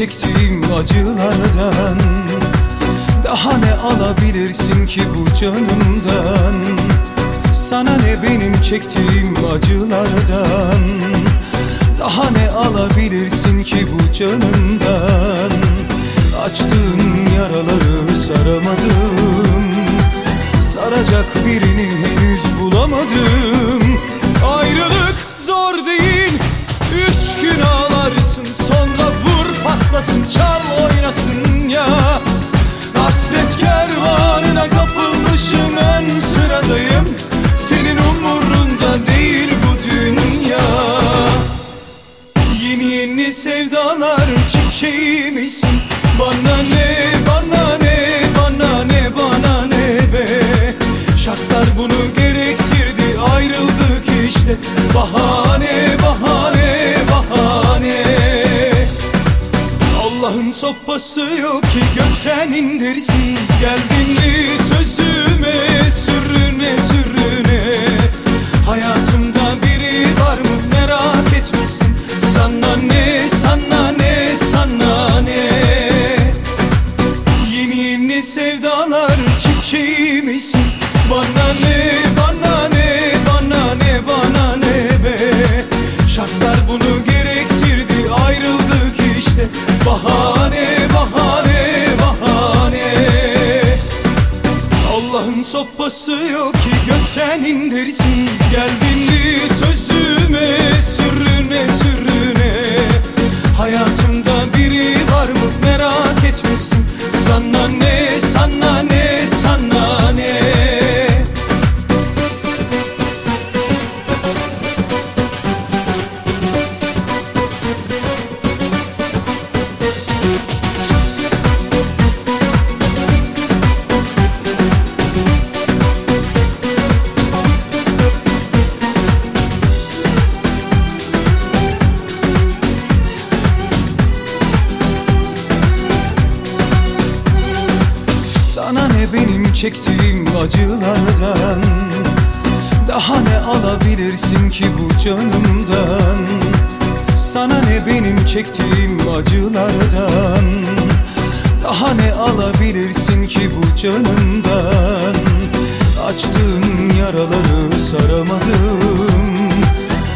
çektiğim acılardan Daha ne alabilirsin ki bu canımdan? Sana ne benim çektiğim acılardan? Daha ne alabilirsin ki bu canımdan? Açtığın yaraları saramadım. Saracak birini henüz bulamadım. Ayrılık zor değil patlasın Çal oynasın sopası yok ki gökten indirsin. Geldin mi sözüme sürüne sürüne? Hayatımda biri var mı? Merak etmesin. Sana ne, sana ne, sana ne? Yeni yeni sevdalar indirsin Geldin sözüme sürüne sürüne. Hayatımda biri var mı? Merak etmesin. Sana ne, sana ne, Sana ne benim çektiğim acılardan? Daha ne alabilirsin ki bu canımdan? Sana ne benim çektiğim acılardan? Daha ne alabilirsin ki bu canımdan? Açtığın yaraları saramadım.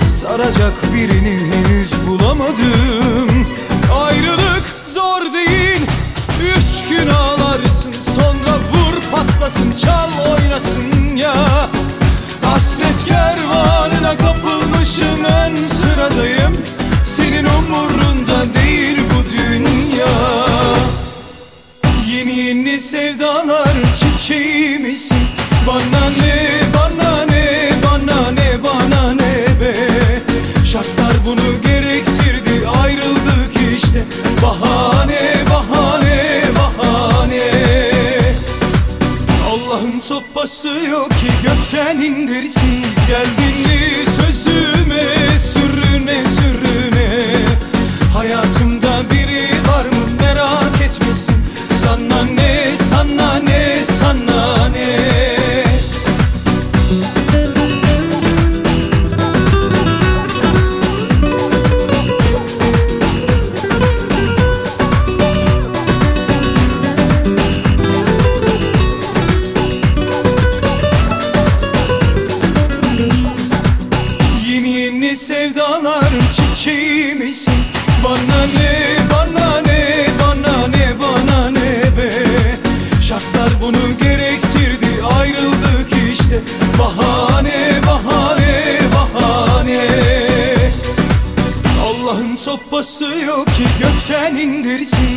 Saracak birini henüz bulamadım. Ayrılık zor değil Üç gün ağlarsın sopası yok ki gökten indirsin. Geldin mi sözüme sürüne sürüne. Hayatımda Ne, bana ne, bana ne, bana ne be. Şartlar bunu gerektirdi ayrıldık işte. Bahane, bahane, bahane. Allah'ın sopası yok ki gökten indirsin